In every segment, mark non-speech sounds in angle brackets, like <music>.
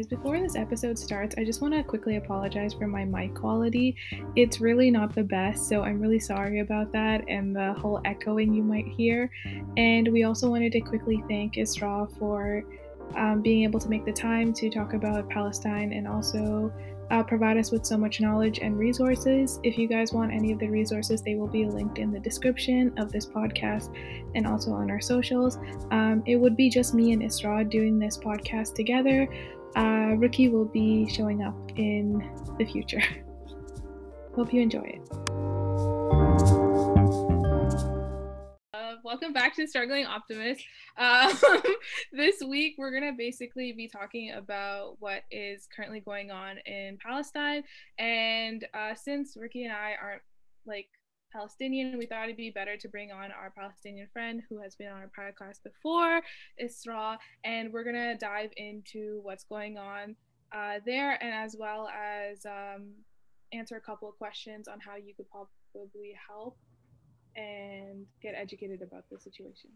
guys, before this episode starts, I just want to quickly apologize for my mic quality. It's really not the best, so I'm really sorry about that and the whole echoing you might hear. And we also wanted to quickly thank Isra for um, being able to make the time to talk about Palestine and also uh, provide us with so much knowledge and resources. If you guys want any of the resources, they will be linked in the description of this podcast and also on our socials. Um, it would be just me and Isra doing this podcast together. Uh, Rookie will be showing up in the future. <laughs> Hope you enjoy it welcome back to Struggling Optimist. Um, <laughs> this week, we're going to basically be talking about what is currently going on in Palestine. And uh, since Ricky and I aren't like Palestinian, we thought it'd be better to bring on our Palestinian friend who has been on our podcast before, Isra, and we're to dive into what's going on uh, there and as well as um, answer a couple of questions on how you could probably help and get educated about the situation.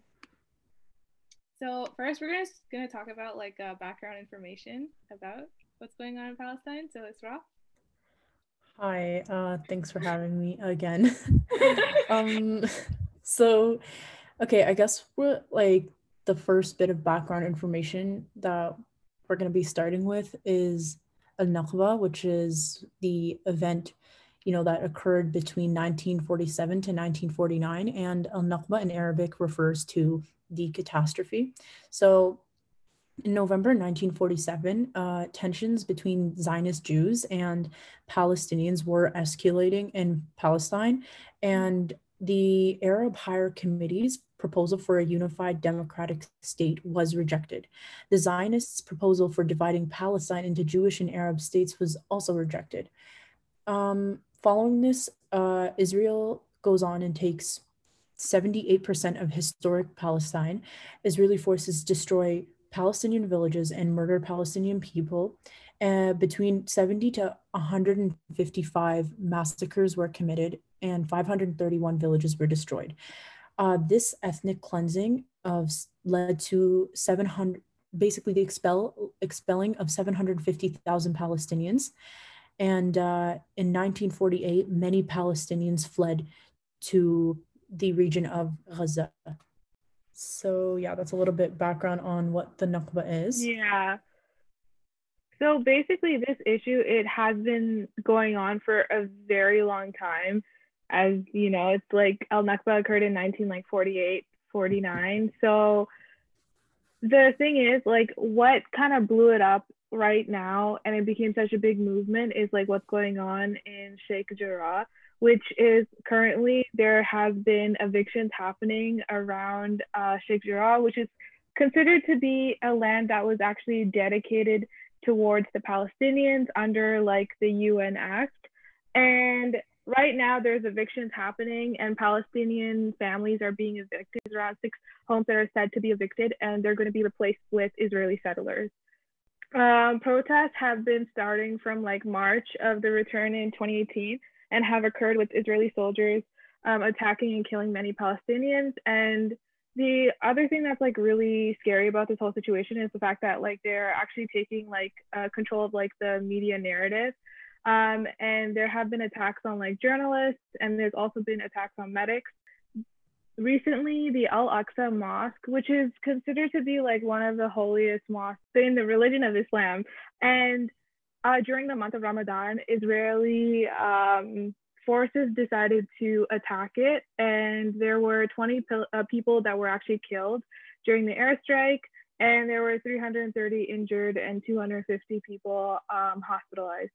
So first, we're gonna gonna talk about like uh, background information about what's going on in Palestine. So it's Rob. Hi, uh, thanks for having me again. <laughs> um, <laughs> so, okay, I guess we're like the first bit of background information that we're gonna be starting with is Al Nakba, which is the event you know, that occurred between 1947 to 1949. And al Nakba in Arabic refers to the catastrophe. So in November 1947, uh, tensions between Zionist Jews and Palestinians were escalating in Palestine, and the Arab Higher Committee's proposal for a unified democratic state was rejected. The Zionists' proposal for dividing Palestine into Jewish and Arab states was also rejected. Um, Following this, uh, Israel goes on and takes 78% of historic Palestine. Israeli forces destroy Palestinian villages and murder Palestinian people. Uh, between 70 to 155 massacres were committed and 531 villages were destroyed. Uh, this ethnic cleansing of led to 700 basically the expel expelling of 750,000 Palestinians and uh, in 1948, many Palestinians fled to the region of Gaza. So, yeah, that's a little bit background on what the Nakba is. Yeah. So basically, this issue it has been going on for a very long time. As you know, it's like El Nakba occurred in 1948, 49. So the thing is, like, what kind of blew it up right now and it became such a big movement is like what's going on in Sheikh Jarrah, which is currently there has been evictions happening around uh, Sheikh Jarrah, which is considered to be a land that was actually dedicated towards the Palestinians under like the UN Act. And right now there's evictions happening and Palestinian families are being evicted. around six homes that are said to be evicted and they're going to be replaced with Israeli settlers. Um, protests have been starting from like March of the return in 2018 and have occurred with Israeli soldiers um, attacking and killing many Palestinians. And the other thing that's like really scary about this whole situation is the fact that like they're actually taking like uh, control of like the media narrative. Um, and there have been attacks on like journalists, and there's also been attacks on medics recently the Al Aqsa Mosque, which is considered to be like one of the holiest mosques in the religion of Islam. And uh, during the month of Ramadan, Israeli um, forces decided to attack it, and there were 20 uh, people that were actually killed during the airstrike, and there were 330 injured and 250 people um, hospitalized.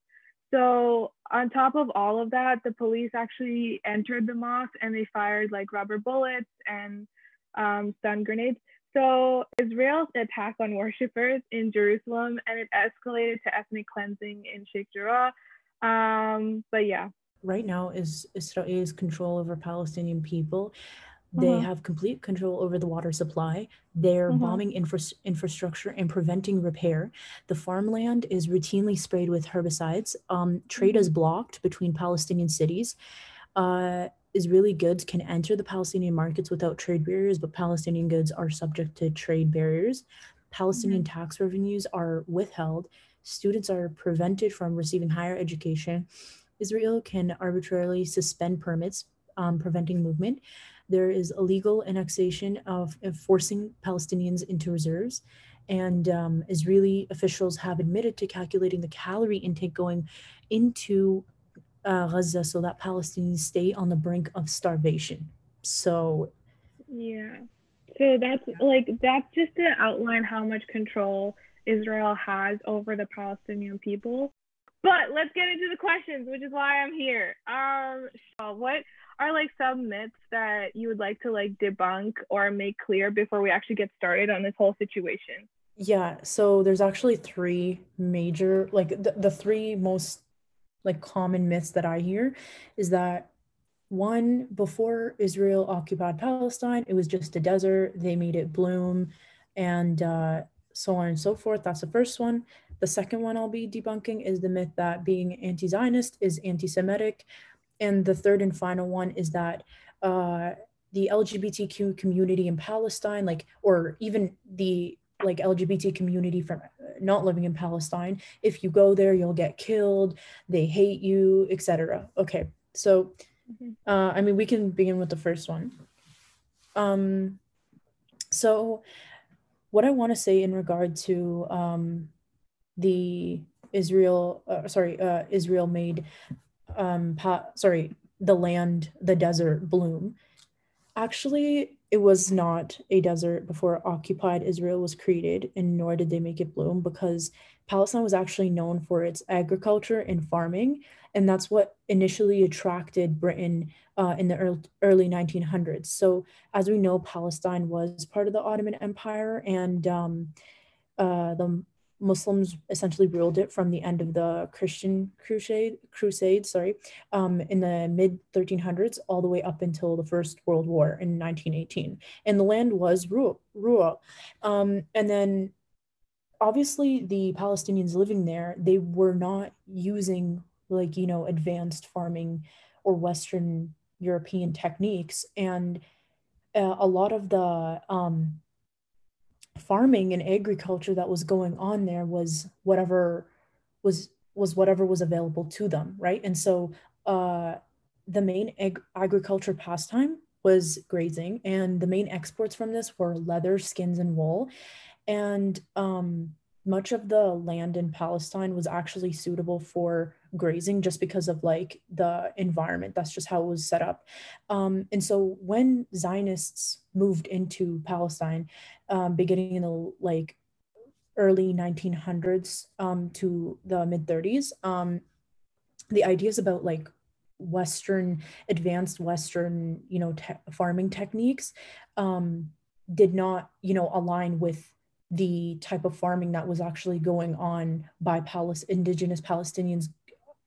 So on top of all of that, the police actually entered the mosque and they fired like rubber bullets and um, stun grenades. So Israel's attack on worshippers in Jerusalem and it escalated to ethnic cleansing in Sheikh Jarrah. Um, but yeah. Right now is Israel's control over Palestinian people they mm-hmm. have complete control over the water supply. They're mm-hmm. bombing infra- infrastructure and preventing repair. The farmland is routinely sprayed with herbicides. Um, trade mm-hmm. is blocked between Palestinian cities. Uh, Israeli goods can enter the Palestinian markets without trade barriers, but Palestinian goods are subject to trade barriers. Palestinian mm-hmm. tax revenues are withheld. students are prevented from receiving higher education, Israel can arbitrarily suspend permits, um, preventing movement. There is illegal annexation of, of forcing Palestinians into reserves. And um, Israeli officials have admitted to calculating the calorie intake going into uh, Gaza so that Palestinians stay on the brink of starvation. So, yeah. So that's like, that's just to outline how much control Israel has over the Palestinian people. But let's get into the questions, which is why I'm here. Um, so what are like some myths that you would like to like debunk or make clear before we actually get started on this whole situation? Yeah, so there's actually three major, like the, the three most like common myths that I hear is that one, before Israel occupied Palestine, it was just a desert. They made it bloom and uh, so on and so forth. That's the first one. The second one I'll be debunking is the myth that being anti Zionist is anti Semitic. And the third and final one is that uh, the LGBTQ community in Palestine, like, or even the like LGBT community from not living in Palestine, if you go there, you'll get killed, they hate you, etc. Okay, so mm-hmm. uh, I mean, we can begin with the first one. Um, so, what I want to say in regard to um, the Israel, uh, sorry, uh, Israel made, um, pa- sorry, the land, the desert bloom. Actually, it was not a desert before occupied Israel was created, and nor did they make it bloom because Palestine was actually known for its agriculture and farming. And that's what initially attracted Britain uh, in the early, early 1900s. So, as we know, Palestine was part of the Ottoman Empire, and um, uh, the Muslims essentially ruled it from the end of the Christian crusade, crusade sorry, um, in the mid 1300s all the way up until the First World War in 1918. And the land was rural. rural. Um, and then obviously the Palestinians living there, they were not using like, you know, advanced farming or Western European techniques. And uh, a lot of the um, farming and agriculture that was going on there was whatever was was whatever was available to them right? And so uh, the main ag- agriculture pastime was grazing and the main exports from this were leather skins and wool. And um, much of the land in Palestine was actually suitable for grazing just because of like the environment. That's just how it was set up. Um, and so when Zionists moved into Palestine, um, beginning in the like early 1900s um, to the mid 30s, um, the ideas about like Western, advanced Western, you know, te- farming techniques um, did not, you know, align with the type of farming that was actually going on by Palis- indigenous Palestinians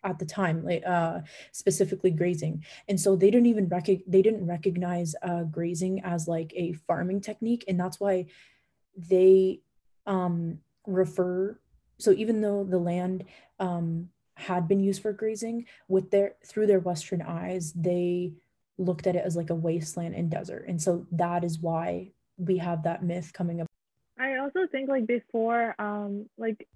at the time, like uh, specifically grazing. And so they didn't even rec- they didn't recognize uh, grazing as like a farming technique, and that's why they um, refer. So even though the land um, had been used for grazing, with their through their Western eyes, they looked at it as like a wasteland and desert, and so that is why we have that myth coming up I also think like before, um, like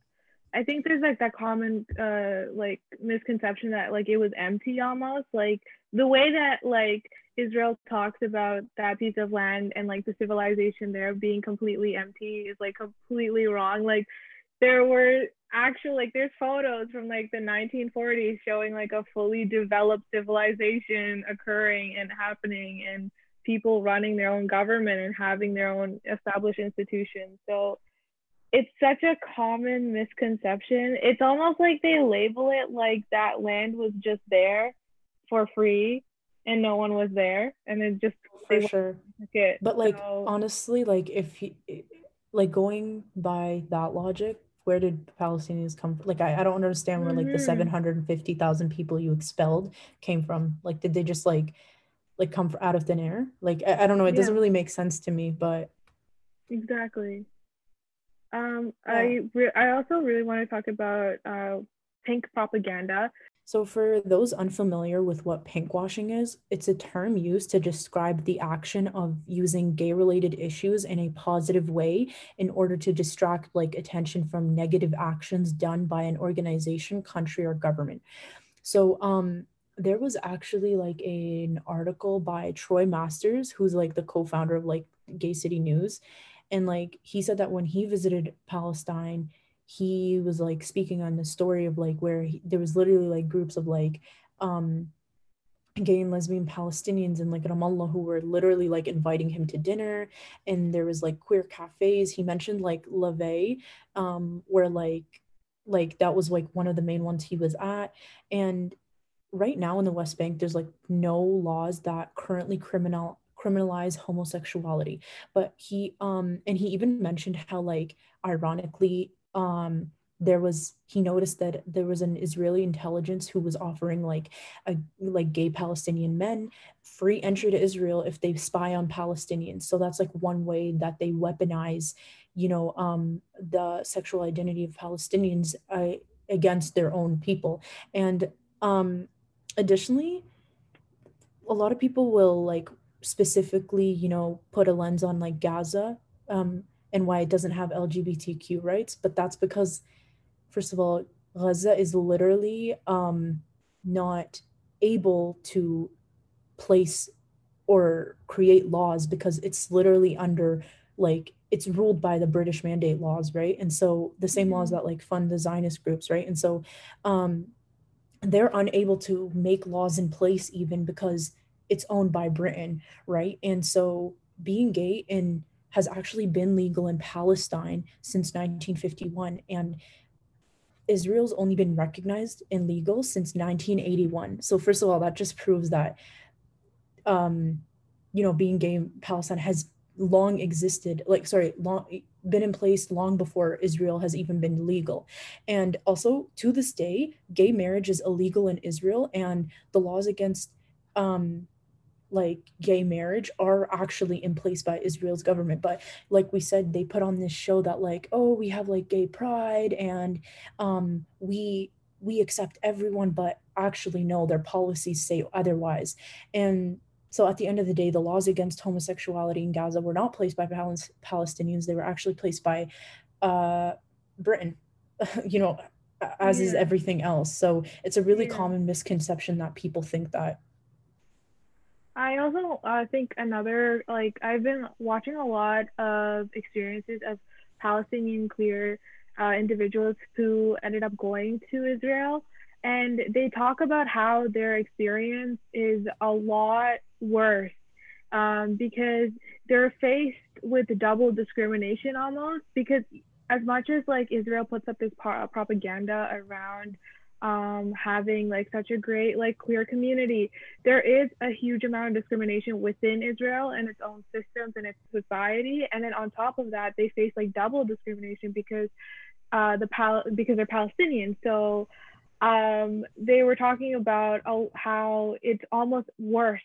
I think there's like that common uh like misconception that like it was empty almost. Like the way that like Israel talks about that piece of land and like the civilization there being completely empty is like completely wrong. Like there were actual like there's photos from like the 1940s showing like a fully developed civilization occurring and happening and people running their own government and having their own established institutions. So it's such a common misconception. It's almost like they label it like that land was just there for free and no one was there and it just for sure it. but like so, honestly like if he like going by that logic where did palestinians come from like i, I don't understand where like the mm-hmm. 750000 people you expelled came from like did they just like like come out of thin air. Like I, I don't know, it yeah. doesn't really make sense to me, but exactly. Um, yeah. I re- I also really want to talk about uh, pink propaganda. So, for those unfamiliar with what pinkwashing is, it's a term used to describe the action of using gay related issues in a positive way in order to distract like attention from negative actions done by an organization, country, or government. So, um, there was actually like an article by Troy Masters, who's like the co founder of like Gay City News. And like he said that when he visited Palestine, he was like speaking on the story of like where he, there was literally like groups of like um gay and lesbian Palestinians in like Ramallah who were literally like inviting him to dinner. And there was like queer cafes. He mentioned like Lave um where like like that was like one of the main ones he was at. And right now in the West Bank there's like no laws that currently criminal criminalize homosexuality but he um and he even mentioned how like ironically um, there was he noticed that there was an Israeli intelligence who was offering like a like gay Palestinian men free entry to Israel if they spy on Palestinians. So that's like one way that they weaponize, you know, um, the sexual identity of Palestinians uh, against their own people. And um, additionally, a lot of people will like specifically, you know, put a lens on like Gaza. Um, and why it doesn't have LGBTQ rights. But that's because, first of all, Gaza is literally um, not able to place or create laws because it's literally under like it's ruled by the British mandate laws, right? And so the same laws mm-hmm. that like fund the Zionist groups, right? And so um, they're unable to make laws in place even because it's owned by Britain, right? And so being gay in has actually been legal in Palestine since 1951 and Israel's only been recognized and legal since 1981. So first of all, that just proves that um, you know, being gay in Palestine has long existed, like sorry, long been in place long before Israel has even been legal. And also to this day, gay marriage is illegal in Israel and the laws against um like gay marriage are actually in place by Israel's government. But like we said, they put on this show that like, oh, we have like gay pride and um, we we accept everyone, but actually no, their policies say otherwise. And so at the end of the day, the laws against homosexuality in Gaza were not placed by Pal- Palestinians; they were actually placed by uh, Britain. <laughs> you know, as yeah. is everything else. So it's a really yeah. common misconception that people think that I also uh, think another like I've been watching a lot of experiences of Palestinian queer uh, individuals who ended up going to Israel, and they talk about how their experience is a lot worse um, because they're faced with double discrimination almost because as much as like Israel puts up this propaganda around um, having like such a great like queer community. There is a huge amount of discrimination within Israel and its own systems and its society. And then on top of that, they face like double discrimination because uh, the Pal- because they're Palestinian. So um, they were talking about oh, how it's almost worse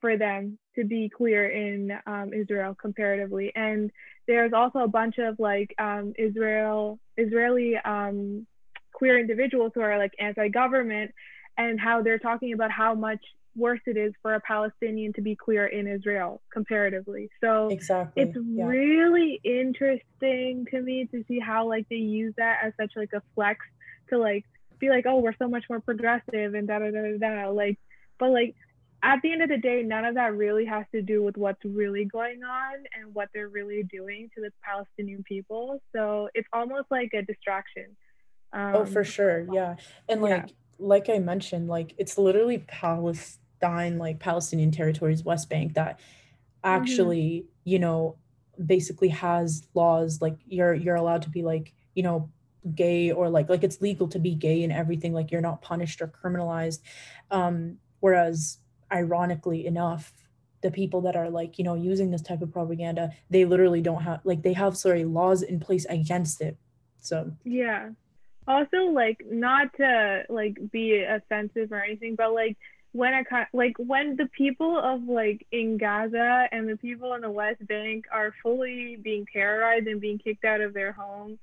for them to be queer in um, Israel comparatively. And there's also a bunch of like um, Israel Israeli um, queer individuals who are like anti-government and how they're talking about how much worse it is for a Palestinian to be queer in Israel comparatively. So exactly. it's yeah. really interesting to me to see how like they use that as such like a flex to like be like, oh, we're so much more progressive and da da da da. Like, but like at the end of the day, none of that really has to do with what's really going on and what they're really doing to the Palestinian people. So it's almost like a distraction. Um, oh, for um, sure. Yeah. And like yeah. like I mentioned, like it's literally Palestine, like Palestinian territories, West Bank that mm-hmm. actually, mm-hmm. you know, basically has laws like you're you're allowed to be like, you know, gay or like like it's legal to be gay and everything, like you're not punished or criminalized. Um, whereas ironically enough, the people that are like, you know, using this type of propaganda, they literally don't have like they have sorry laws in place against it. So yeah also like not to like be offensive or anything but like when I like when the people of like in Gaza and the people in the West Bank are fully being terrorized and being kicked out of their home,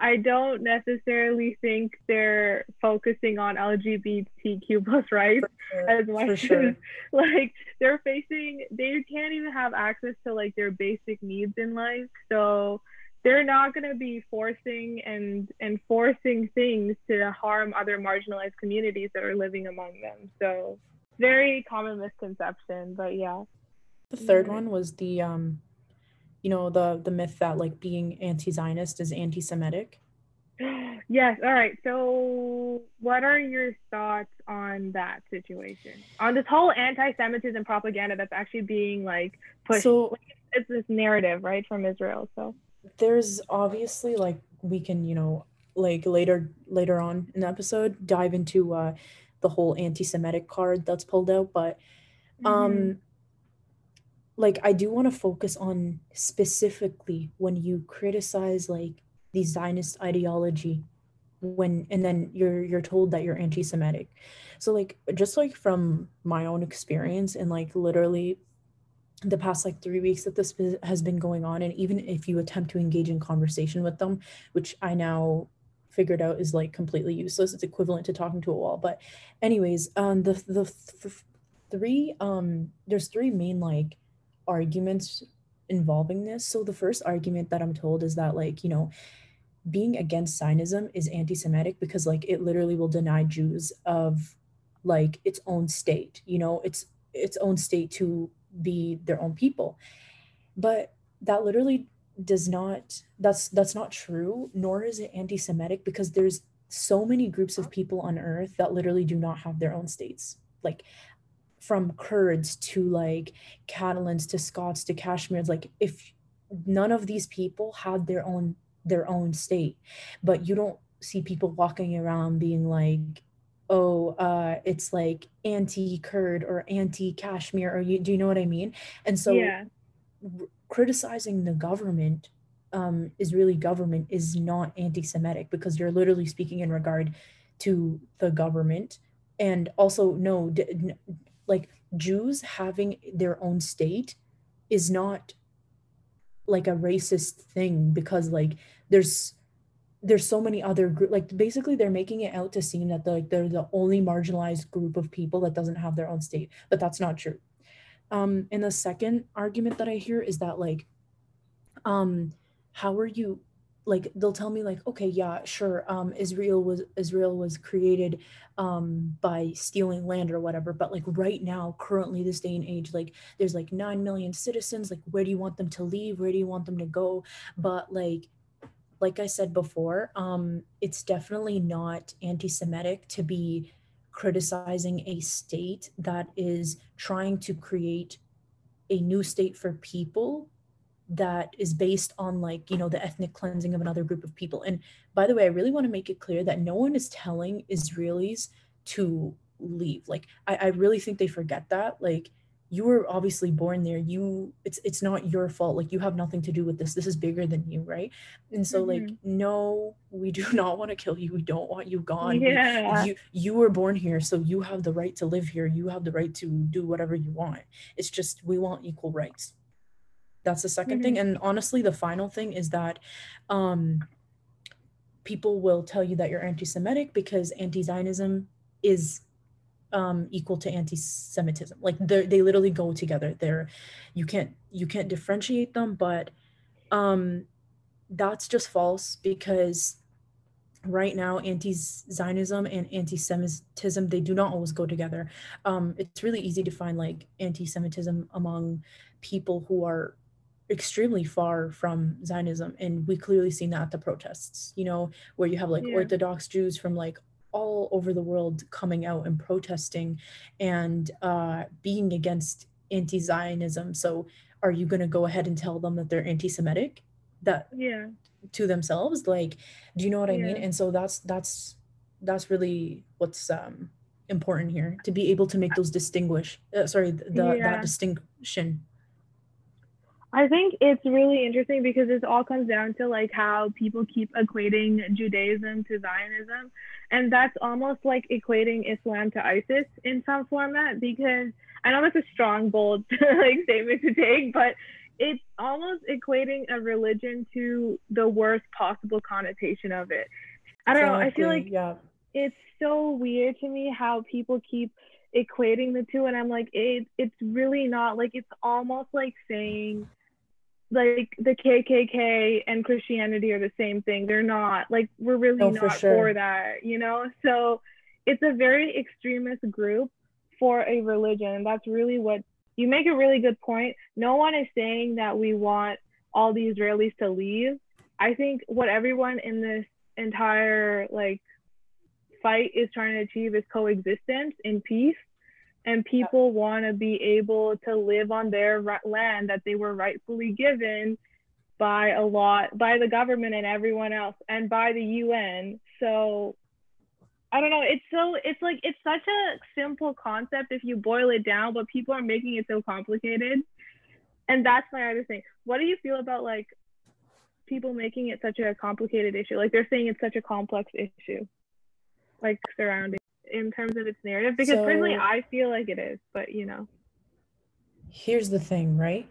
I don't necessarily think they're focusing on LGBTQ plus rights sure. as much sure. as <laughs> like they're facing they can't even have access to like their basic needs in life. So they're not going to be forcing and enforcing things to harm other marginalized communities that are living among them. So very common misconception, but yeah. The third one was the um you know the the myth that like being anti-zionist is anti-semitic <gasps> yes all right so what are your thoughts on that situation on this whole anti-semitism propaganda that's actually being like pushed so it's this narrative right from israel so there's obviously like we can you know like later later on in the episode dive into uh the whole anti-semitic card that's pulled out but um mm-hmm like I do want to focus on specifically when you criticize like the Zionist ideology when and then you're you're told that you're anti-Semitic. So like just like from my own experience and like literally the past like three weeks that this has been going on and even if you attempt to engage in conversation with them which i now figured out is like completely useless it's equivalent to talking to a wall but anyways um the the th- three um there's three main like arguments involving this. So the first argument that I'm told is that like, you know, being against Zionism is anti-Semitic because like it literally will deny Jews of like its own state, you know, its its own state to be their own people. But that literally does not that's that's not true, nor is it anti-Semitic because there's so many groups of people on earth that literally do not have their own states. Like from Kurds to like Catalans to Scots to Kashmirs, like if none of these people had their own their own state, but you don't see people walking around being like, oh, uh, it's like anti-Kurd or anti-Kashmir, or you do you know what I mean? And so yeah. r- criticizing the government um, Israeli government is not anti-Semitic because you're literally speaking in regard to the government and also no d- like Jews having their own state is not like a racist thing because like there's there's so many other group like basically they're making it out to seem that like they're the only marginalized group of people that doesn't have their own state but that's not true. Um and the second argument that i hear is that like um how are you like they'll tell me like okay yeah sure um israel was israel was created um by stealing land or whatever but like right now currently this day and age like there's like 9 million citizens like where do you want them to leave where do you want them to go? But like like i said before um it's definitely not anti-semitic to be criticizing a state that is trying to create a new state for people that is based on like you know the ethnic cleansing of another group of people. And by the way i really want to make it clear that no one is telling israelis to leave. Like i, I really think they forget that. Like you were obviously born there. You it's it's not your fault. Like you have nothing to do with this. This is bigger than you right? And so mm-hmm. like no we do <laughs> not want to kill you. We don't want you gone. Yeah. you you were born here so you have the right to live here. You have the right to do whatever you want. It's just we want equal rights. That's the 2nd mm-hmm. thing and honestly the final thing is that um people will tell you that you're anti-semitic because anti-zionism is um equal to anti-semitism like they they literally go together they're you can't you can't differentiate them but um that's just false because right now anti-zionism and anti-semitism they do not always go together um it's really easy to find like anti-semitism among people who are extremely far from Zionism. And we clearly seen that at the protests, you know, where you have like yeah. Orthodox Jews from like all over the world coming out and protesting and uh, being against anti Zionism. So are you going to go ahead and tell them that they're anti Semitic? That, yeah. To themselves, like, do you know what I yeah. mean? And so that's that's that's really what's um important here to be able to make those distinguish uh, sorry the yeah. that distinction I think it's really interesting because it all comes down to like how people keep equating Judaism to Zionism. And that's almost like equating Islam to ISIS in some format because I know that's a strong, bold <laughs> like statement to take, but it's almost equating a religion to the worst possible connotation of it. I don't exactly, know. I feel like yeah. it's so weird to me how people keep equating the two and I'm like it it's really not like it's almost like saying like the KKK and Christianity are the same thing. They're not. Like we're really oh, not for, sure. for that, you know? So it's a very extremist group for a religion. That's really what you make a really good point. No one is saying that we want all the Israelis to leave. I think what everyone in this entire like fight is trying to achieve is coexistence in peace and people want to be able to live on their land that they were rightfully given by a lot by the government and everyone else and by the UN. So I don't know, it's so it's like it's such a simple concept if you boil it down, but people are making it so complicated. And that's my other thing. What do you feel about like people making it such a complicated issue? Like they're saying it's such a complex issue. Like surrounding in terms of its narrative because so, personally I feel like it is, but you know. Here's the thing, right?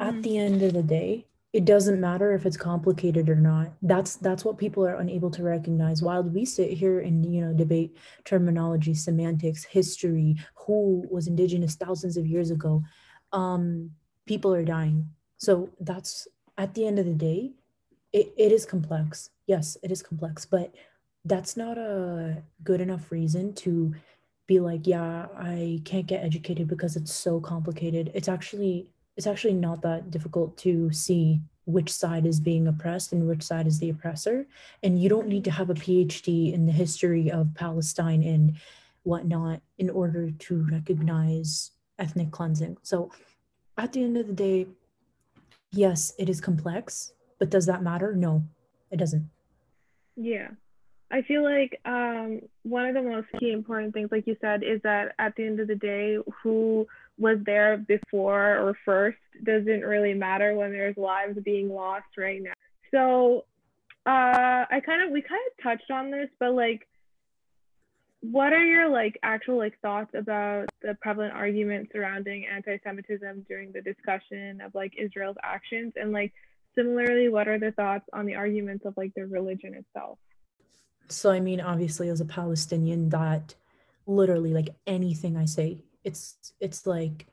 Mm-hmm. At the end of the day, it doesn't matter if it's complicated or not. That's that's what people are unable to recognize. While we sit here and you know debate terminology, semantics, history, who was indigenous thousands of years ago, um, people are dying. So that's at the end of the day, it, it is complex. Yes, it is complex, but that's not a good enough reason to be like yeah i can't get educated because it's so complicated. It's actually it's actually not that difficult to see which side is being oppressed and which side is the oppressor. And you don't need to have a phd in the history of palestine and whatnot in order to recognize ethnic cleansing. So at the end of the day yes it is complex but does that matter? No it doesn't. Yeah I feel like um, one of the most key important things, like you said, is that at the end of the day, who was there before or first doesn't really matter when there's lives being lost right now. So uh, I kind of we kind of touched on this, but like, what are your like actual like thoughts about the prevalent argument surrounding anti-Semitism during the discussion of like Israel's actions, and like similarly, what are the thoughts on the arguments of like the religion itself? So I mean, obviously, as a Palestinian, that literally like anything I say, it's it's like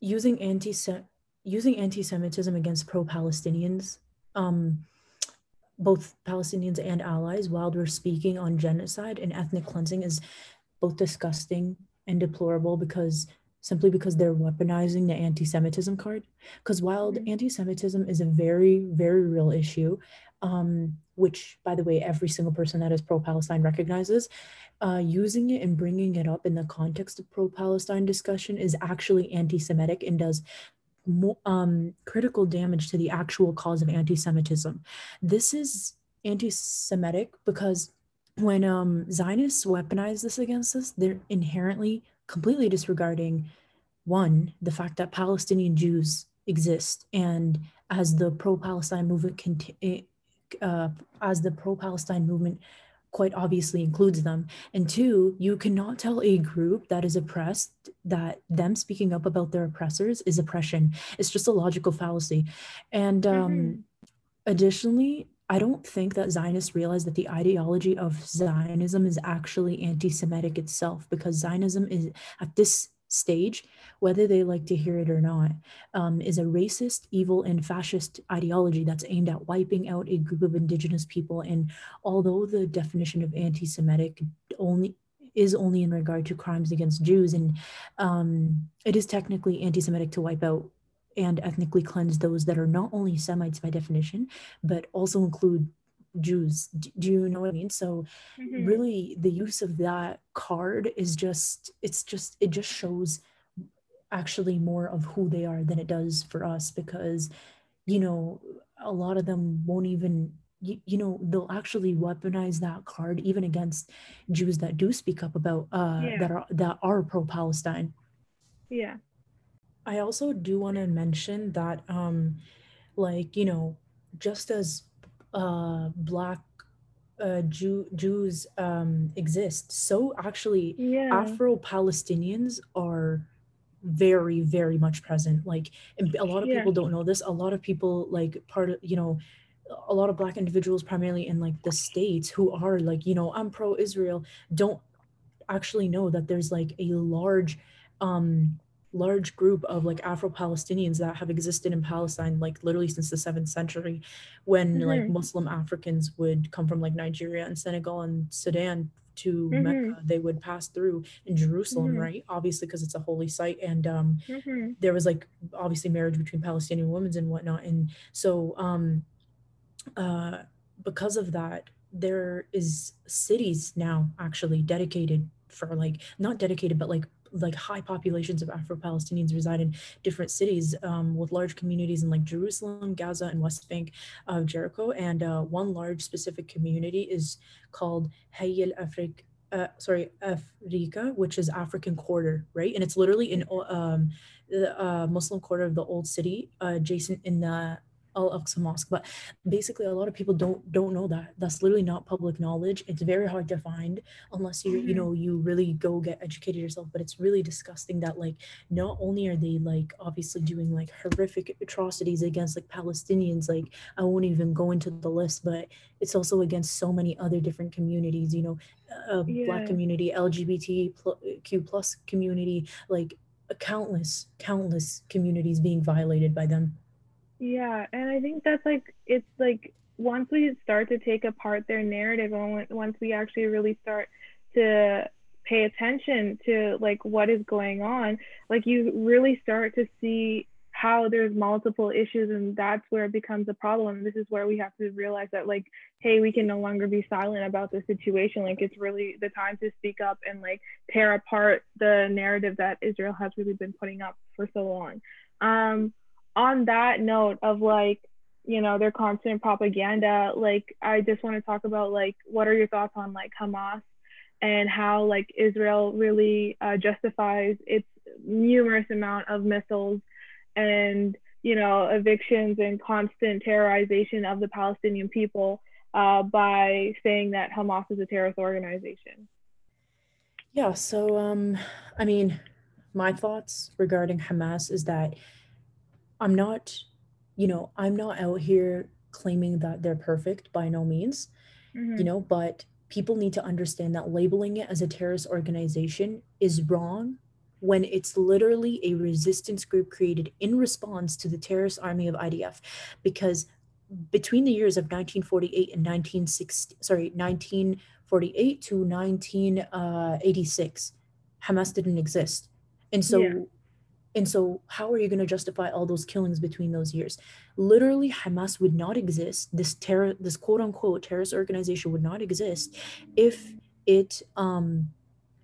using anti using anti-Semitism against pro-Palestinians, um, both Palestinians and allies, while we're speaking on genocide and ethnic cleansing is both disgusting and deplorable because simply because they're weaponizing the anti-Semitism card. Because while mm-hmm. anti-Semitism is a very, very real issue, um, which, by the way, every single person that is pro Palestine recognizes, uh, using it and bringing it up in the context of pro Palestine discussion is actually anti Semitic and does um, critical damage to the actual cause of anti Semitism. This is anti Semitic because when um, Zionists weaponize this against us, they're inherently completely disregarding one, the fact that Palestinian Jews exist and as the pro-Palestine movement conti- uh, as the pro-Palestine movement quite obviously includes them. And two, you cannot tell a group that is oppressed that them speaking up about their oppressors is oppression. It's just a logical fallacy. And um, mm-hmm. additionally, I don't think that Zionists realize that the ideology of Zionism is actually anti Semitic itself because Zionism is at this stage, whether they like to hear it or not, um, is a racist, evil, and fascist ideology that's aimed at wiping out a group of indigenous people. And although the definition of anti-Semitic only is only in regard to crimes against Jews, and um, it is technically anti-Semitic to wipe out and ethnically cleanse those that are not only Semites by definition, but also include Jews. Do you know what I mean? So mm-hmm. really the use of that card is just it's just it just shows actually more of who they are than it does for us because you know a lot of them won't even you, you know they'll actually weaponize that card even against Jews that do speak up about uh yeah. that are that are pro Palestine. Yeah. I also do want to mention that um like you know just as uh, Black uh, Jew, Jews um, exist. So actually, yeah. Afro Palestinians are very very much present like a lot of Yeah. people don't know this a lot of people like part of you know a lot of black individuals primarily in like the states who are like you know i'm pro israel don't actually know that there's like a large um large group of like afro-palestinians that have existed in palestine like literally since the 7th century when like Mhm. muslim africans would come from like nigeria and senegal and sudan to Mhm. mecca they would pass through in jerusalem Mhm. right obviously because it's a holy site and um Mhm. there was like obviously marriage between Palestinian women and whatnot. And so um uh because of that, there is cities now actually dedicated for like not dedicated, but like like high populations of Afro-Palestinians reside in different cities um, with large communities in like Jerusalem, Gaza, and West Bank of Jericho. And uh, one large specific community is called Hayy al-Afrik, uh, sorry, Afrika, which is African Quarter, right? And it's literally in um, the uh, Muslim quarter of the old city, uh, adjacent in the Al Aqsa Mosque. But basically, a lot of people don't don't know that. That's literally not public knowledge. It's very hard to find unless you you Mhm. know you really go get educated yourself. But it's really disgusting that like not only are they like obviously doing like horrific atrocities against like Palestinians, like I won't even go into the list, but it's also against so many other different communities. You know, uh, black community, LGBTQ plus community, like countless countless communities being violated by them Yeah, and I think that's like it's like once we start to take apart their narrative and once we actually really start to pay attention to like what is going on, like you really start to see how there's multiple issues and that's where it becomes a problem. This is where we have to realize that like hey, we can no longer be silent about the situation. Like it's really the time to speak up and like tear apart the narrative that Israel has really been putting up for so long. Um on that note of like you know their constant propaganda like i just want to talk about like what are your thoughts on like hamas and how like israel really uh, justifies its numerous amount of missiles and you know evictions and constant terrorization of the palestinian people uh, by saying that hamas is a terrorist organization. Yeah so um i mean my thoughts regarding hamas is that i'm not you know i'm not out here claiming that they're perfect by no means Mhm. you know but people need to understand that labeling it as a terrorist organization is wrong when it's literally a resistance group created in response to the terrorist army of IDF because between the years of 1948 and 1960 sorry 1948 to 1986 Hamas didn't exist and so Yeah. And so how are you going to justify all those killings between those years? Literally hamas would not exist. This terror this quote unquote terrorist organization would not exist if it um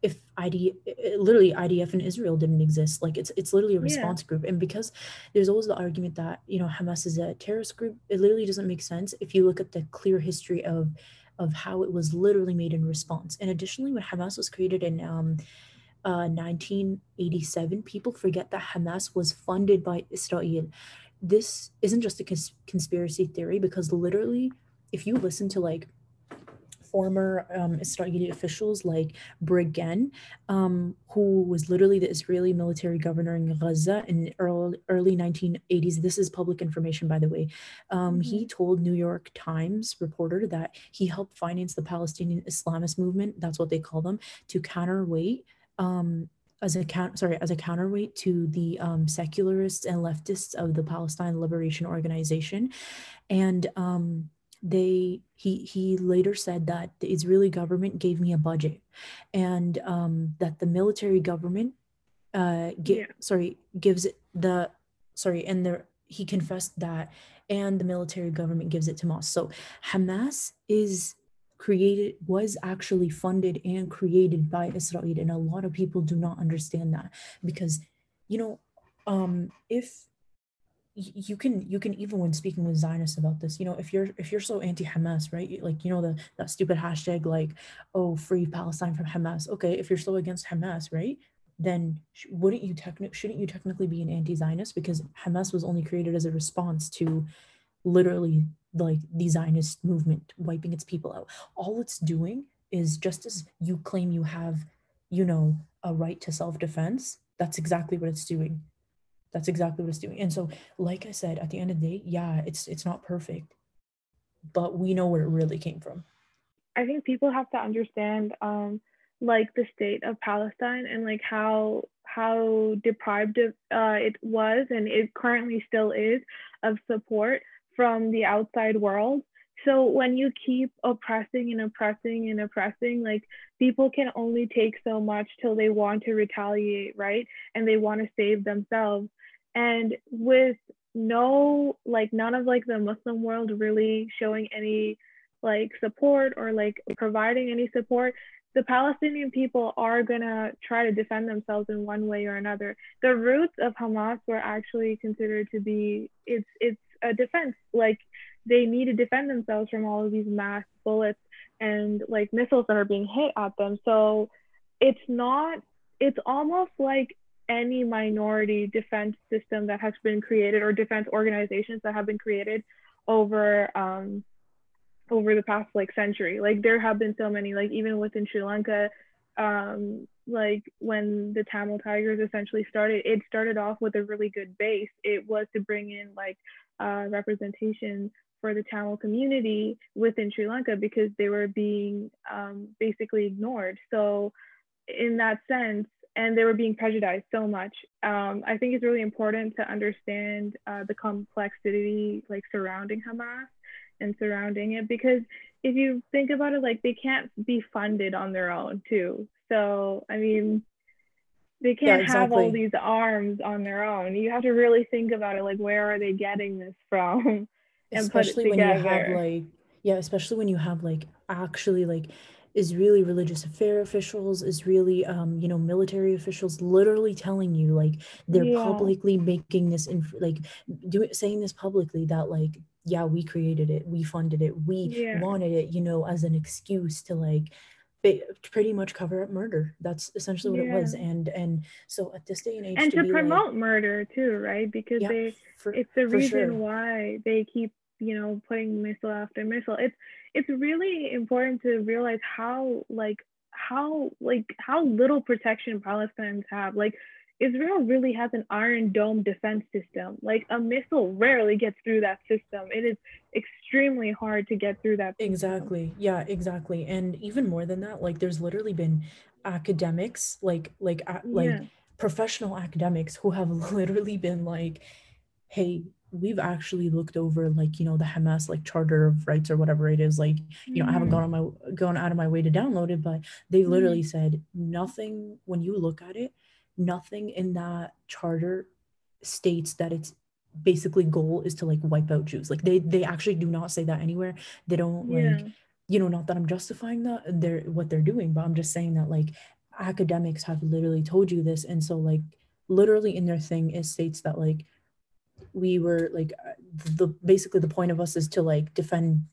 if ID literally IDF in Israel didn't exist. Like it's it's literally a Yeah. response group. And because there's always the argument that you know Hamas is a terrorist group it literally doesn't make sense if you look at the clear history of of how it was literally made in response. And additionally when Hamas was created in um uh, 1987, people forget that Hamas was funded by Israel. This isn't just a cons- conspiracy theory because literally, if you listen to like former um, Israeli officials like Briggen, um, who was literally the Israeli military governor in Gaza in early, early 1980s. This is public information, by the way. Um, He told New York Times reporter that he helped finance the Palestinian Islamist movement. That's what they call them to counterweight um, as a count sorry as a counterweight to the um, secularists and leftists of the Palestine Liberation Organization, and um, they he he later said that the Israeli government gave me a budget, and um, that the military government uh gi- Yeah. sorry gives it the sorry and the he confessed that and the military government gives it to Hamas. So Hamas is created was actually funded and created by Israel and a lot of people do not understand that because you know um if you can you can even when speaking with Zionists about this you know if you're if you're so anti-Hamas right like you know the that stupid hashtag like oh free Palestine from Hamas. Okay if you're so against Hamas right then wouldn't you technically shouldn't you technically be an anti-Zionist? Because Hamas was only created as a response to literally like the Zionist movement wiping its people out. All it's doing is just as you claim you have, you know, a right to self-defense, That's exactly what it's doing. That's exactly what it's doing. And so, like I said, at the end of the day, yeah, it's it's not perfect, but we know where it really came from. I think people have to understand um, like the state of Palestine and like how how deprived of, uh, it was and it currently still is of support from the outside world. So when you keep oppressing and oppressing and oppressing, like people can only take so much till they want to retaliate, right? And they want to save themselves. And with no, like none of like the Muslim world really showing any like support or like providing any support, the Palestinian people are to try to defend themselves in one way or another. The roots of Hamas were actually considered to be it's it's a defense. Like they need to defend themselves from all of these mass bullets and like missiles that are being hit at them. So it's not it's almost like any minority defense system that has been created or defense organizations that have been created over um, over the past like century. Like there have been so many, like even within Sri Lanka, um, like when the Tamil Tigers essentially started, it started off with a really good base. It was to bring in like uh, representation for the Tamil community within Sri Lanka because they were being um, basically ignored. So in that sense, and they were being prejudiced so much. Um, I think it's really important to understand uh, the complexity like surrounding Hamas and surrounding it because if you think about it like they can't be funded on their own too so i mean they can't yeah, exactly. have all these arms on their own you have to really think about it like where are they getting this from <laughs> and especially when you have like yeah especially when you have like actually like Israeli religious affair officials, Israeli, um, you know, military officials, literally telling you like they're yeah. publicly making this, inf- like, doing saying this publicly that like yeah we created it we funded it we yeah. wanted it you know as an excuse to like pretty much cover up murder. That's essentially what yeah. it was. And and so at this day and age and to, to promote like, murder too right? Because yeah, they for, it's the reason sure. why they keep you know putting missile after missile. It's it's really important to realize how like how like how little protection palestinians have. Like Israel really has an iron dome defense system. Like a missile rarely gets through that system. It is extremely hard to get through that. System. Exactly. Yeah, exactly. And even more than that, like there's literally been academics, like like uh, like yeah. professional academics who have <laughs> literally been like, "Hey, we've actually looked over like you know the Hamas like Charter of Rights or whatever it is. Like you know, mm-hmm. I haven't gone on my gone out of my way to download it, but they literally mm-hmm. said nothing when you look at it." Nothing in that charter states that it's basically goal is to like wipe out Jews. Like they they actually do not say that anywhere. They don't yeah. like you know not that I'm justifying that they're what they're doing, but I'm just saying that like academics have literally told you this and so like literally in their thing it states that like we were like uh, the basically the point of us is to like defend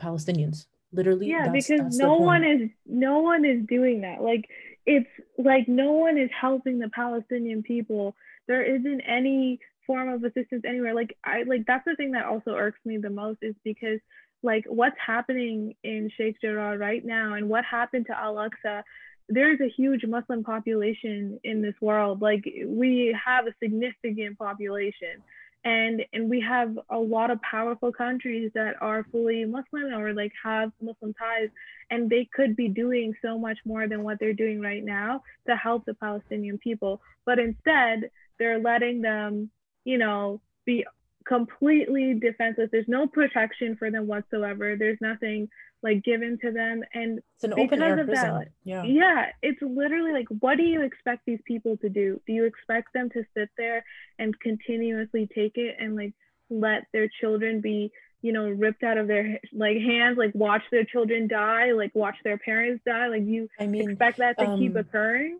Palestinians. Literally Yeah, that's, because that's no one is no one is doing that. Like it's like no one is helping the Palestinian people. There isn't any form of assistance anywhere. Like I like that's the thing that also irks me the most is because like what's happening in Sheikh Jarrah right now and what happened to Al Aqsa, there's a huge Muslim population in this world. Like we have a significant population and and we have a lot of powerful countries that are fully muslim or like have muslim ties and they could be doing so much more than what they're doing right now to help the palestinian people. But instead they're letting them you know be completely defenseless. There's no protection for them whatsoever. There's nothing like given to them. And it's an open air prison. That, yeah. yeah it's literally like what do you expect these people to do? Do you expect them to sit there and continuously take it and like let their children be you know ripped out of their like hands like watch their children die like watch their parents die? Like you I mean, expect that to um, keep occurring?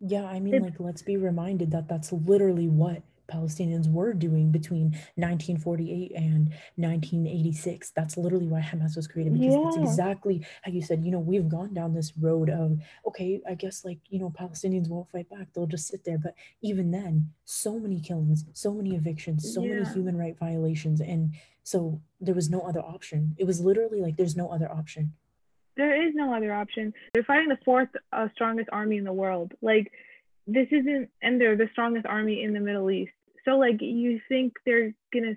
yeah i mean it's, like let's be reminded that that's literally what Palestinians were doing between 1948 and 1986. That's literally why Hamas was created because yeah. that's exactly how you said, you know, we've gone down this road of, okay, I guess like, you know, Palestinians won't fight back, they'll just sit there. But even then, so many killings, so many evictions, so yeah. many human right violations. And so there was no other option. It was literally like, there's no other option. There is no other option. They're fighting the fourth uh, strongest army in the world. Like, this isn't and they're the strongest army in the Middle East. So like you think they're gonna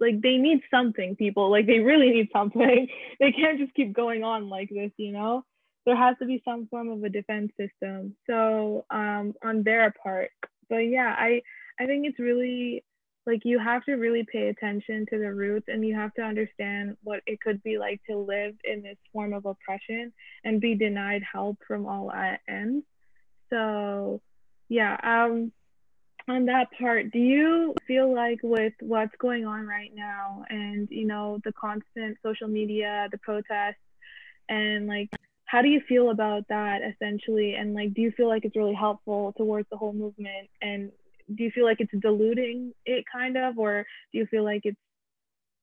like they need something, people. Like they really need something. <laughs> they can't just keep going on like this, you know? There has to be some form of a defense system. So um on their part. But yeah, I I think it's really like you have to really pay attention to the roots and you have to understand what it could be like to live in this form of oppression and be denied help from all ends so yeah um on that part do you feel like with what's going on right now and you know the constant social media the protests and like how do you feel about that essentially? And like do you feel like it's really helpful towards the whole movement? And do you feel like it's diluting it kind of or do you feel like it's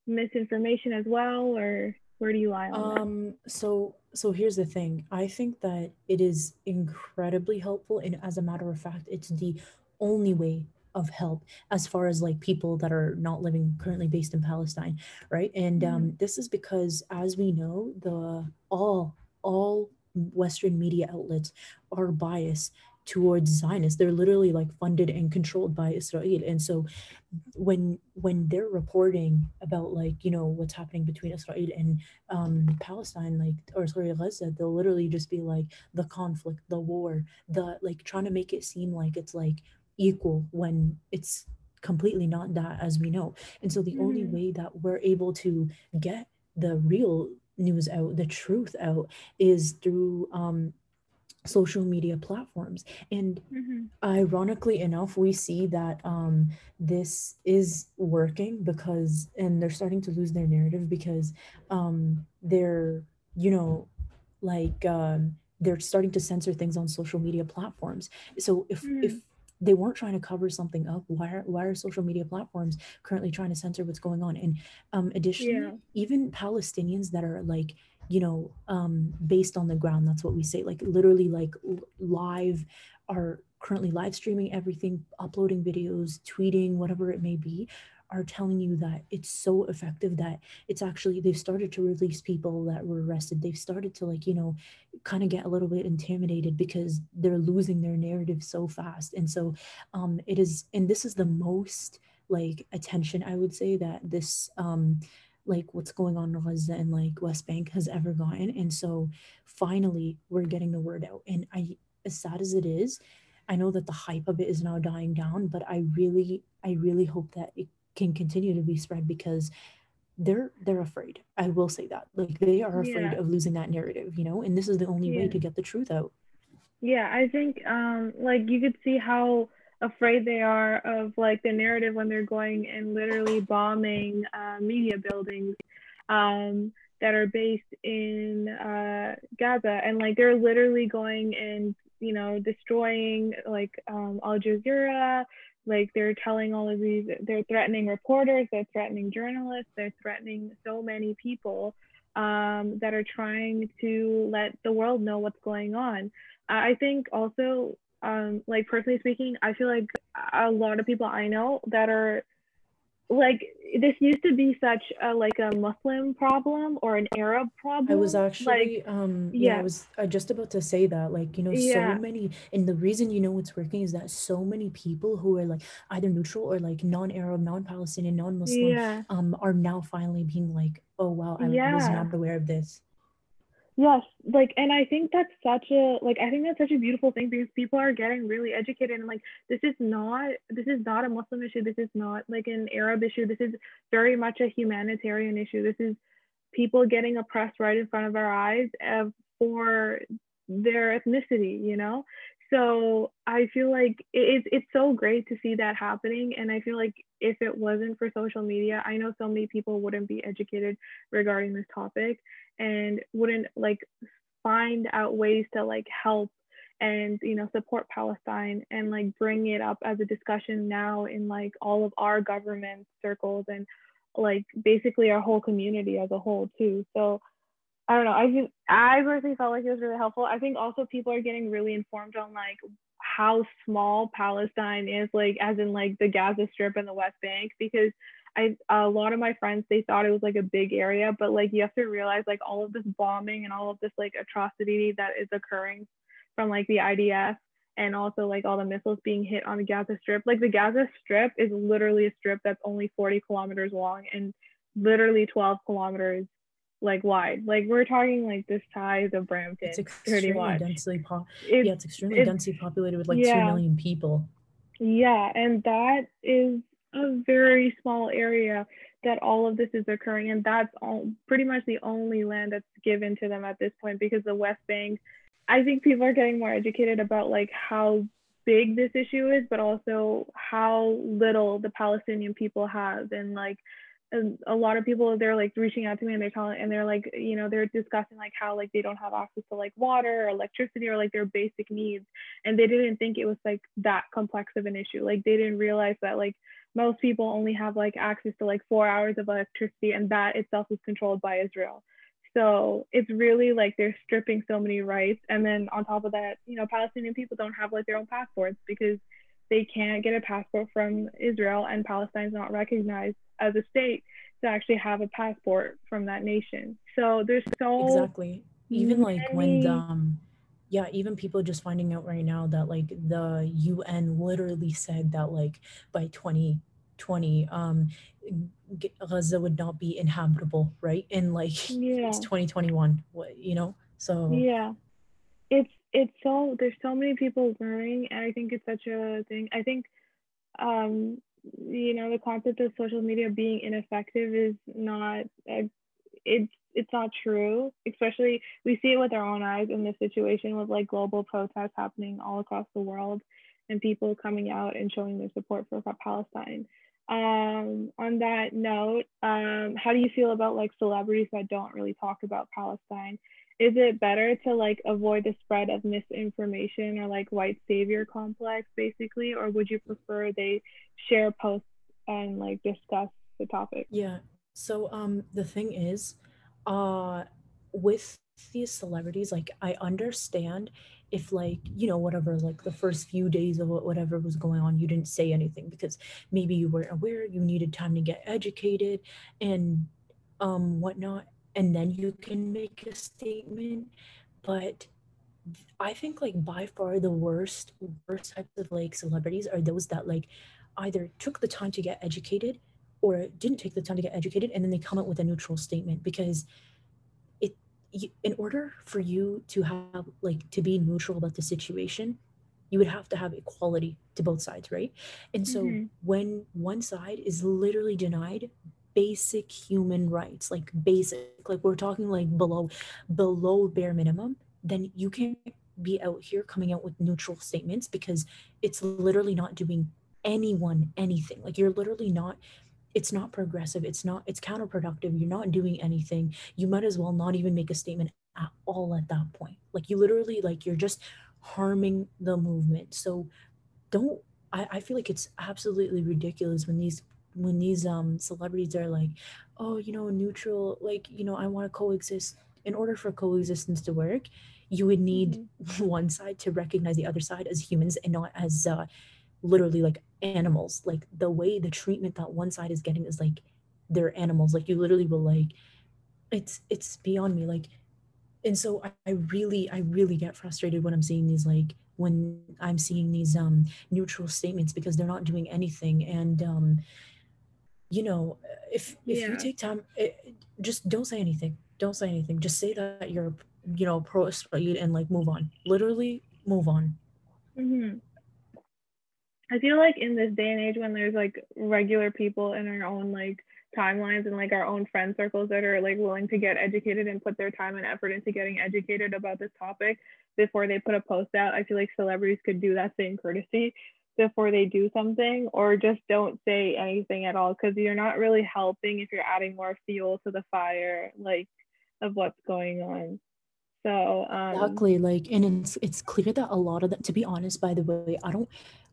misinformation as well or where do you lie on um so so here's the thing. I think that it is incredibly helpful and as a matter of fact it's the only way of help as far as like people that are not living currently based in palestine right and um mm-hmm. this is because as we know the all all western media outlets are biased towards Zionists. They're literally like funded and controlled by Israel. And so when when they're reporting about like, you know, what's happening between Israel and um, Palestine, like or sorry, Gaza, they'll literally just be like the conflict, the war, the like trying to make it seem like it's like equal when it's completely not that as we know. And so the mm-hmm. only way that we're able to get the real news out, the truth out, is through um, social media platforms and mm-hmm. ironically enough we see that um, this is working because and they're starting to lose their narrative because um, they're you know like um, they're starting to censor things on social media platforms so if mm-hmm. if they weren't trying to cover something up why are, why are social media platforms currently trying to censor what's going on and um additionally yeah. even palestinians that are like you know um based on the ground that's what we say like literally like live are currently live streaming everything uploading videos tweeting whatever it may be are telling you that it's so effective that it's actually they've started to release people that were arrested they've started to like you know kind of get a little bit intimidated because they're losing their narrative so fast and so um it is and this is the most like attention i would say that this um like what's going on in Gaza and like West Bank has ever gotten. And so finally we're getting the word out. And I as sad as it is, I know that the hype of it is now dying down, but I really, I really hope that it can continue to be spread because they're they're afraid. I will say that. Like they are afraid yeah. of losing that narrative, you know, and this is the only yeah. way to get the truth out. Yeah, I think um like you could see how afraid they are of like the narrative when they're going and literally bombing uh, media buildings um, that are based in uh, Gaza, and like they're literally going and you know destroying like um, Al Jazeera. Like they're telling all of these, they're threatening reporters, they're threatening journalists, they're threatening so many people um, that are trying to let the world know what's going on. I think also um like personally speaking i feel like a lot of people i know that are like this used to be such a like a muslim problem or an arab problem i was actually like, um yeah, yeah i was uh, just about to say that like you know yeah. so many and the reason you know it's working is that so many people who are like either neutral or like non-arab non-palestinian non-muslim yeah. um are now finally being like oh wow i yeah. was not aware of this Yes, like, and I think that's such a like I think that's such a beautiful thing because people are getting really educated and like this is not this is not a Muslim issue. This is not like an Arab issue. This is very much a humanitarian issue. This is people getting oppressed right in front of our eyes uh, for their ethnicity, you know. So I feel like it's it's so great to see that happening, and I feel like if it wasn't for social media, I know so many people wouldn't be educated regarding this topic and wouldn't like find out ways to like help and you know support Palestine and like bring it up as a discussion now in like all of our government circles and like basically our whole community as a whole too. So I don't know. I I personally felt like it was really helpful. I think also people are getting really informed on like how small Palestine is, like as in like the Gaza Strip and the West Bank, because I a lot of my friends they thought it was like a big area, but like you have to realize like all of this bombing and all of this like atrocity that is occurring from like the IDF and also like all the missiles being hit on the Gaza Strip. Like the Gaza Strip is literally a strip that's only 40 kilometers long and literally 12 kilometers like wide. Like we're talking like this size of Brampton. It's extremely densely po- It's- yeah, it's extremely it's- densely populated with like yeah. two million people. Yeah, and that is a very small area that all of this is occurring, and that's all pretty much the only land that's given to them at this point because the West Bank. I think people are getting more educated about like how big this issue is, but also how little the Palestinian people have, and like a lot of people they're like reaching out to me and they're telling and they're like you know they're discussing like how like they don't have access to like water or electricity or like their basic needs. And they didn't think it was like that complex of an issue. Like they didn't realize that like most people only have like access to like four hours of electricity and that itself is controlled by israel. So it's really like they're stripping so many rights. And then on top of that you know palestinian people don't have like their own passports because they can't get a passport from israel and palestine's not recognized as a state to actually have a passport from that nation. So there's so exactly. Even like when the, um yeah even people just finding out right now that like the un literally said that like by 2020 um gaza would not be inhabitable right? And like yeah. it's 2021 what you know? So Yeah. It's it's so there's so many people worrying and I think it's such a thing. I think um you know the concept of social media being ineffective is not it's it's not true especially we see it with our own eyes in this situation with like global protests happening all across the world and people coming out and showing their support for palestine. Um on that note um how do you feel about like celebrities that don't really talk about palestine is it better to like avoid the spread of misinformation or like white savior complex basically? Or would you prefer they share posts and like discuss the topic? Yeah. So um the thing is, uh with these celebrities, like I understand if like, you know, whatever, like the first few days of whatever was going on, you didn't say anything because maybe you weren't aware, you needed time to get educated and um whatnot, and then you can make a statement. But I think like by far the worst worst types of like celebrities are those that like either took the time to get educated or didn't take the time to get educated and then they come up with a neutral statement because it in order for you to have like to be neutral about the situation you would have to have equality to both sides right and so Mhm. when one side is literally denied basic human rights like basic like we're talking like below below bare minimum then you can't be out here coming out with neutral statements because it's literally not doing anyone anything. Like you're literally not it's not progressive it's not it's counterproductive you're not doing anything. You might as well not even make a statement at all at that point. Like you literally like you're just harming the movement. So don't i, I feel like it's absolutely ridiculous when these when these um celebrities are like oh you know neutral like you know i want to coexist in order for coexistence to work you would need <laughs> one side to recognize the other side as humans and not as uh literally like animals. Like the way the treatment that one side is getting is like they're animals. Like you literally will like it's it's beyond me. Like and so I, I really i really get frustrated when i'm seeing these like when i'm seeing these um neutral statements because they're not doing anything. And um you know if if you take time eh, just don't say anything don't say anything just say that you're you know pro Israel and like move on literally move on. Hmm I feel like in this day and age when there's like regular people in our own like timelines and like our own friend circles that are like willing to get educated and put their time and effort into getting educated about this topic before they put a post out, I feel like celebrities could do that same courtesy before they do something or just don't say anything at all because you're not really helping if you're adding more fuel to the fire like of what's going on. So um exactly like and it's it's clear that a lot of that to be honest by the way i don't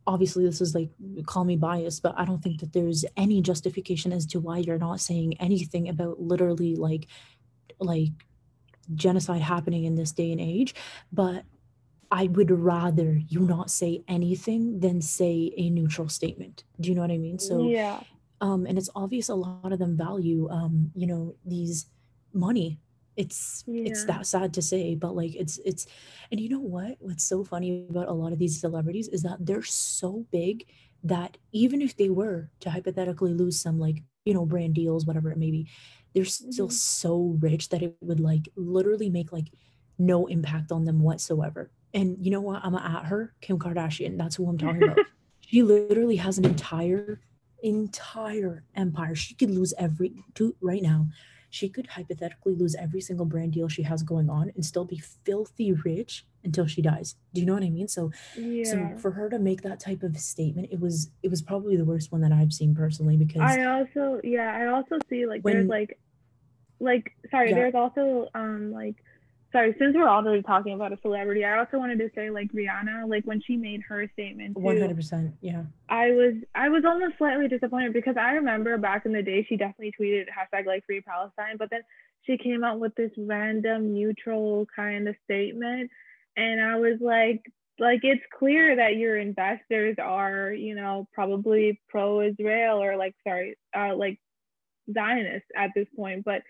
obviously this is like call me biased but i don't think that there's any justification as to why you're not saying anything about literally like like genocide happening in this day and age but i would rather you not say anything than say a neutral statement do you know what i mean so yeah. um and it's obvious a lot of them value um you know these money it's Yeah. it's that sad to say but like it's it's and you know what what's so funny about a lot of these celebrities is that they're so big that even if they were to hypothetically lose some like you know brand deals whatever it may be they're still Mhm. so rich that it would like literally make like no impact on them whatsoever and you know what? I'm at her kim kardashian. That's who i'm <laughs> talking about. She literally has an entire entire empire. She could lose every to right now she could hypothetically lose every single brand deal she has going on and still be filthy rich until she dies. Do you know what i mean? So Yeah. so for her to make that type of statement it was it was probably the worst one that i've seen personally because I also yeah, I also see like there's like like sorry, Yeah. there's also um like sorry, since we're already talking about a celebrity, I also wanted to say like Rihanna, like when she made her statement 100% yeah. I was I was almost slightly disappointed because I remember back in the day she definitely tweeted hashtag like free Palestine, but then she came out with this random neutral kind of statement and I was like like it's clear that your investors are, you know, probably pro Israel or like sorry, uh like Zionists at this point, but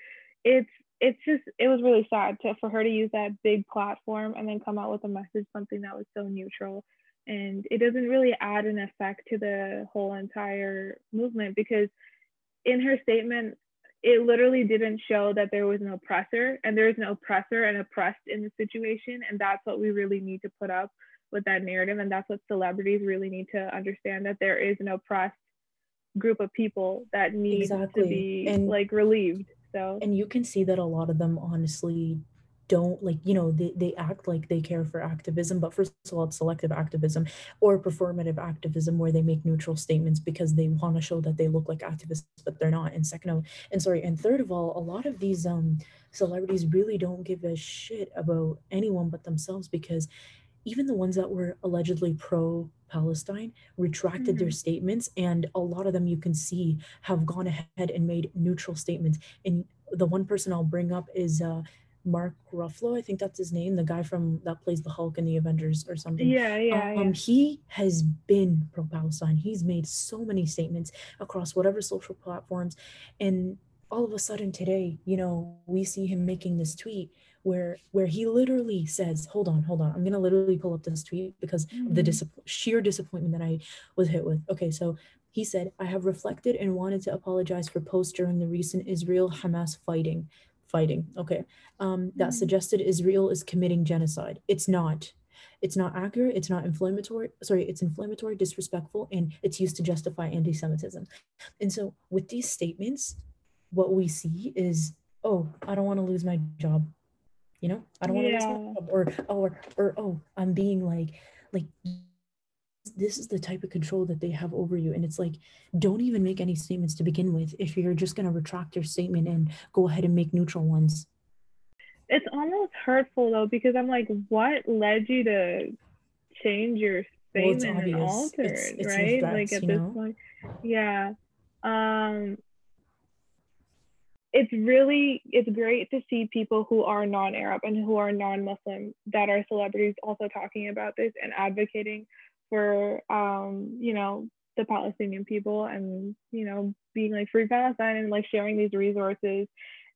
it's it's just it was really sad to for her to use that big platform and then come out with a message something that was so neutral. And it doesn't really add an effect to the whole entire movement because in her statement it literally didn't show that there was an oppressor and there is an oppressor and oppressed in the situation. And that's what we really need to put up with that narrative. And that's what celebrities really need to understand that there is an oppressed group of people that need Exactly. to be And- like relieved so and you can see that a lot of them honestly don't like you know they, they act like they care for activism but first of all it's selective activism or performative activism where they make neutral statements because they want to show that they look like activists but they're not. And second of and sorry and third of all a lot of these um celebrities really don't give a shit about anyone but themselves because even the ones that were allegedly pro Palestine retracted their Mhm. statements and a lot of them you can see have gone ahead and made neutral statements and the one person I'll bring up is uh Mark Ruffalo, I think that's his name, the guy from that plays the Hulk in the Avengers or something. yeah yeah um, yeah he has been pro Palestine. He's made so many statements across whatever social platforms. And all of a sudden today, you know, we see him making this tweet where where he literally says, Hold on, hold on. I'm gonna literally pull up this tweet because of the sheer disappointment that I was hit with. Okay, so he said, I have reflected and wanted to apologize for posts during the recent Israel Hamas fighting. Fighting, okay. Um, that Mhm. suggested Israel is committing genocide. It's not it's not accurate it's not inflammatory sorry it's inflammatory disrespectful and it's used to justify anti-semitism and so with these statements what we see is oh i don't want to lose my job you know i don't want to lose my job or or or oh i'm being like like this is the type of control that they have over you and it's like don't even make any statements to begin with if you're just going to retract your statement and go ahead and make neutral ones it's almost hurtful though because I'm like, what led you to change your Well, statement and alter It's- it, it's right? like at this know? point, yeah. Um, it's really it's great to see people who are non-Arab and who are non-Muslim that are celebrities also talking about this and advocating for um, you know the Palestinian people and you know being like free Palestine and like sharing these resources.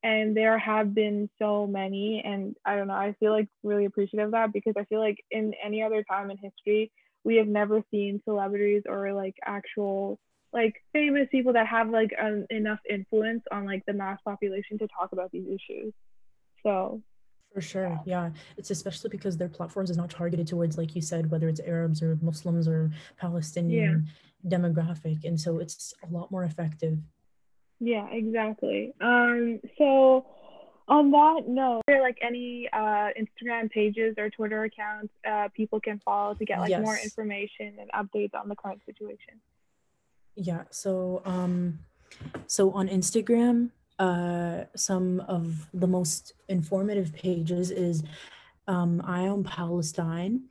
And there have been so many and i don't know i feel like really appreciative of that because i feel like in any other time in history we have never seen celebrities or like actual like famous people that have like um, enough influence on like the mass population to talk about these issues. So For sure, yeah. It's especially because their platforms is not targeted towards, like you said, whether it's Arabs or Muslims or Palestinian demographic, and so it's a lot more effective. yeah exactly. Um so on that note are there like any uh instagram pages or twitter accounts uh people can follow to get like more information and updates on the current situation Yeah. So, um, so on Instagram, uh, some of the most informative pages is, um, Eye on Palestine.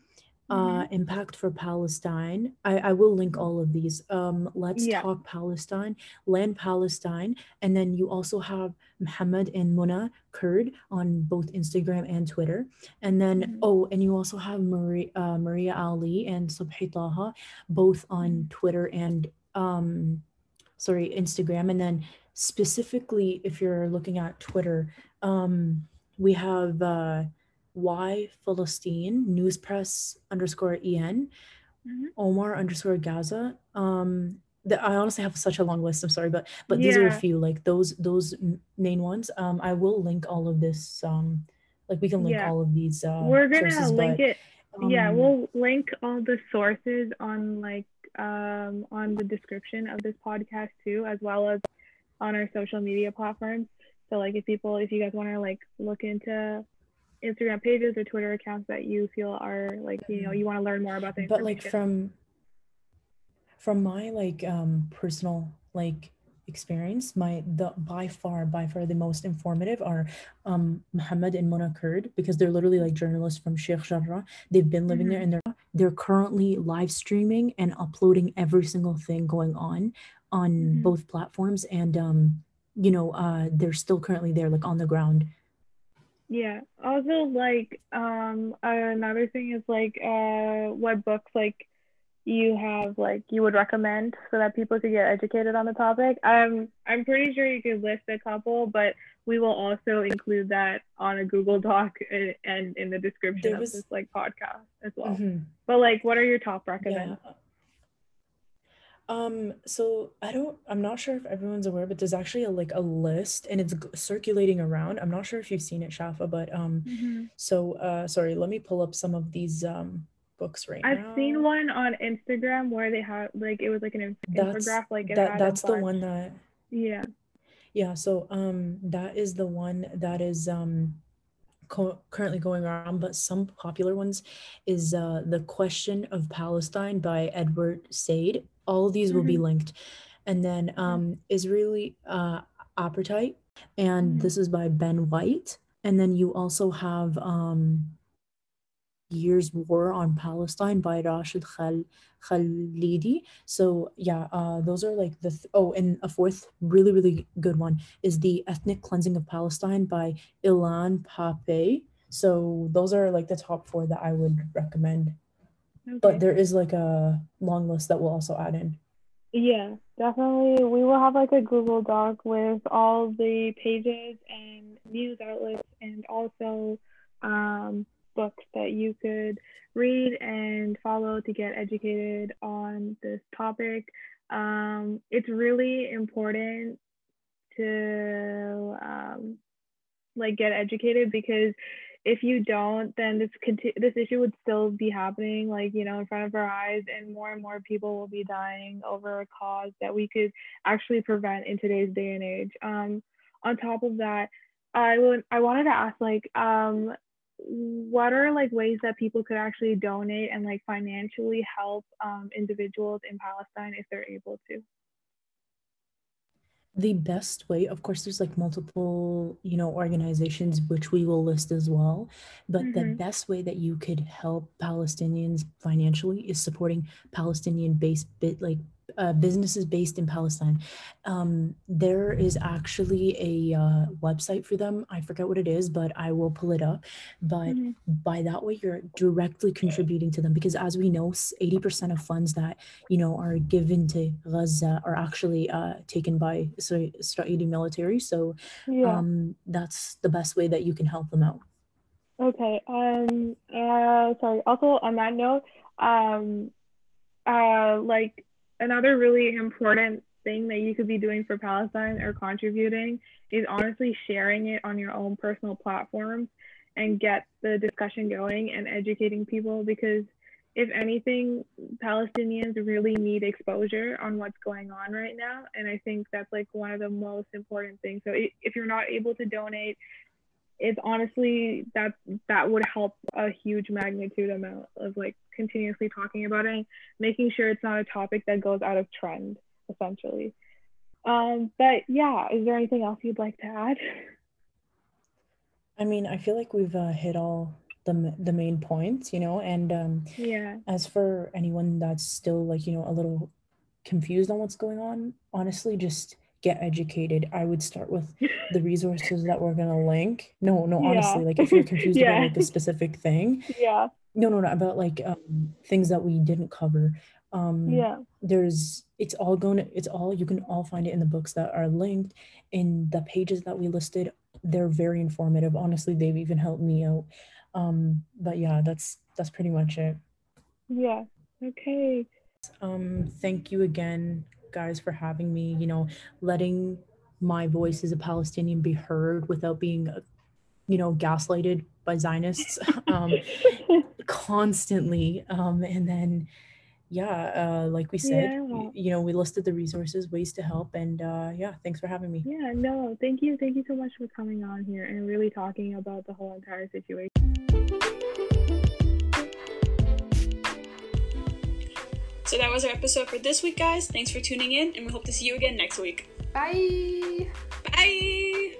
Uh, Impact for Palestine. I, I will link all of these. Um, Let's Yeah. Talk Palestine, Land Palestine, and then you also have Muhammad and Muna Kurd on both Instagram and Twitter. And then, Mhm. oh, and you also have Maria, uh, Maria Ali and Subhi Taha, both on Mhm. Twitter and, um, sorry, Instagram. And then specifically, if you're looking at Twitter, um, we have uh, Y Philistine News Press underscore En, Mhm. Omar underscore Gaza. Um, the, I honestly have such a long list. I'm sorry, but but these are a few like those those main ones. Um, I will link all of this. Um, like we can link Yeah. all of these. Uh, We're gonna sources, link but, it. yeah, um, we'll link all the sources on like um on the description of this podcast too, as well as on our social media platforms. So like if people if you guys want to like look into Instagram pages or Twitter accounts that you feel are like you know you want to learn more about the but like from from my like um personal like experience my the by far by far the most informative are um Muhammad and Muna Kurd because they're literally like journalists from Sheikh Jarrah they've been living there and they're they're currently live streaming and uploading every single thing going on on Mhm. both platforms and um you know uh they're still currently there like on the ground Yeah. Also, like, um, another thing is like, uh, what books like you have like you would recommend so that people could get educated on the topic. Um, I'm pretty sure you could list a couple, but we will also include that on a Google Doc <laughs> and, and in the description There of this like podcast as well. Mhm. But like, what are your top recommends? Yeah. Um, so I don't, I'm not sure if everyone's aware, but there's actually a like a list and it's g- circulating around. I'm not sure if you've seen it, Shafa, but um, Mhm. so uh, sorry, let me pull up some of these um books right I've now. seen one on Instagram where they had like it was like an inf- That's infographic, like it that that's the one that Yeah. yeah. So um, that is the one that is um co- currently going around, but some popular ones is uh the Question of Palestine by Edward Said. All of these will be linked, and then um Israeli uh Apartheid, and Mhm. this is by Ben White, and then you also have um Years War on Palestine by Rashid Khal Khalidi. So yeah, uh, those are like the th- oh, and a fourth really really good one is the Ethnic Cleansing of Palestine by Ilan Pappé. So those are like the top four that I would recommend. Okay. But there is like a long list that we'll also add in. Yeah, definitely. We will have like a Google Doc with all the pages and news outlets and also um, books that you could read and follow to get educated on this topic. Um, it's really important to um, like get educated because if you don't, then this conti- this issue would still be happening, like you know, in front of our eyes, and more and more people will be dying over a cause that we could actually prevent in today's day and age. Um, on top of that, I would I wanted to ask like um, what are like ways that people could actually donate and like financially help um, individuals in Palestine if they're able to. the best way of course there's like multiple you know organizations which we will list as well but the Mhm. best way that you could help palestinians financially is supporting palestinian based bit like uh, businesses based in palestine um, there is actually a uh, website for them i forget what it is but i will pull it up but Mhm. by that way you're directly contributing to them because as we know 80% of funds that you know are given to gaza are actually uh, taken by Isra- israeli military so Yeah. um, that's the best way that you can help them out Okay. Um. Uh. Sorry. Also, on that note, um, uh, like another really important thing that you could be doing for Palestine or contributing is honestly sharing it on your own personal platforms and get the discussion going and educating people because if anything, Palestinians really need exposure on what's going on right now. And I think that's like one of the most important things. So if you're not able to donate, it's honestly that that would help a huge magnitude amount of like continuously talking about it, making sure it's not a topic that goes out of trend, essentially. Um, but yeah, is there anything else you'd like to add? i mean i feel like we've uh, hit all the, the main points you know and um, Yeah. as for anyone that's still like you know a little confused on what's going on honestly just get educated i would start with the resources that we're gonna link no no Yeah. honestly like if you're confused <laughs> about like a specific thing Yeah. no no no about like um things that we didn't cover um Yeah. there's it's all going to it's all you can all find it in the books that are linked in the pages that we listed they're very informative honestly they've even helped me out um but yeah that's that's pretty much it Yeah. Okay. um thank you again guys for having me you know letting my voice as a palestinian be heard without being uh, you know gaslighted by zionists <laughs> um constantly um and then yeah uh like we said Yeah. you know we listed the resources ways to help and uh yeah thanks for having me yeah, no, thank you. Thank you so much for coming on here and really talking about the whole entire situation. So that was our episode for this week, guys. Thanks for tuning in, and we hope to see you again next week. Bye. Bye!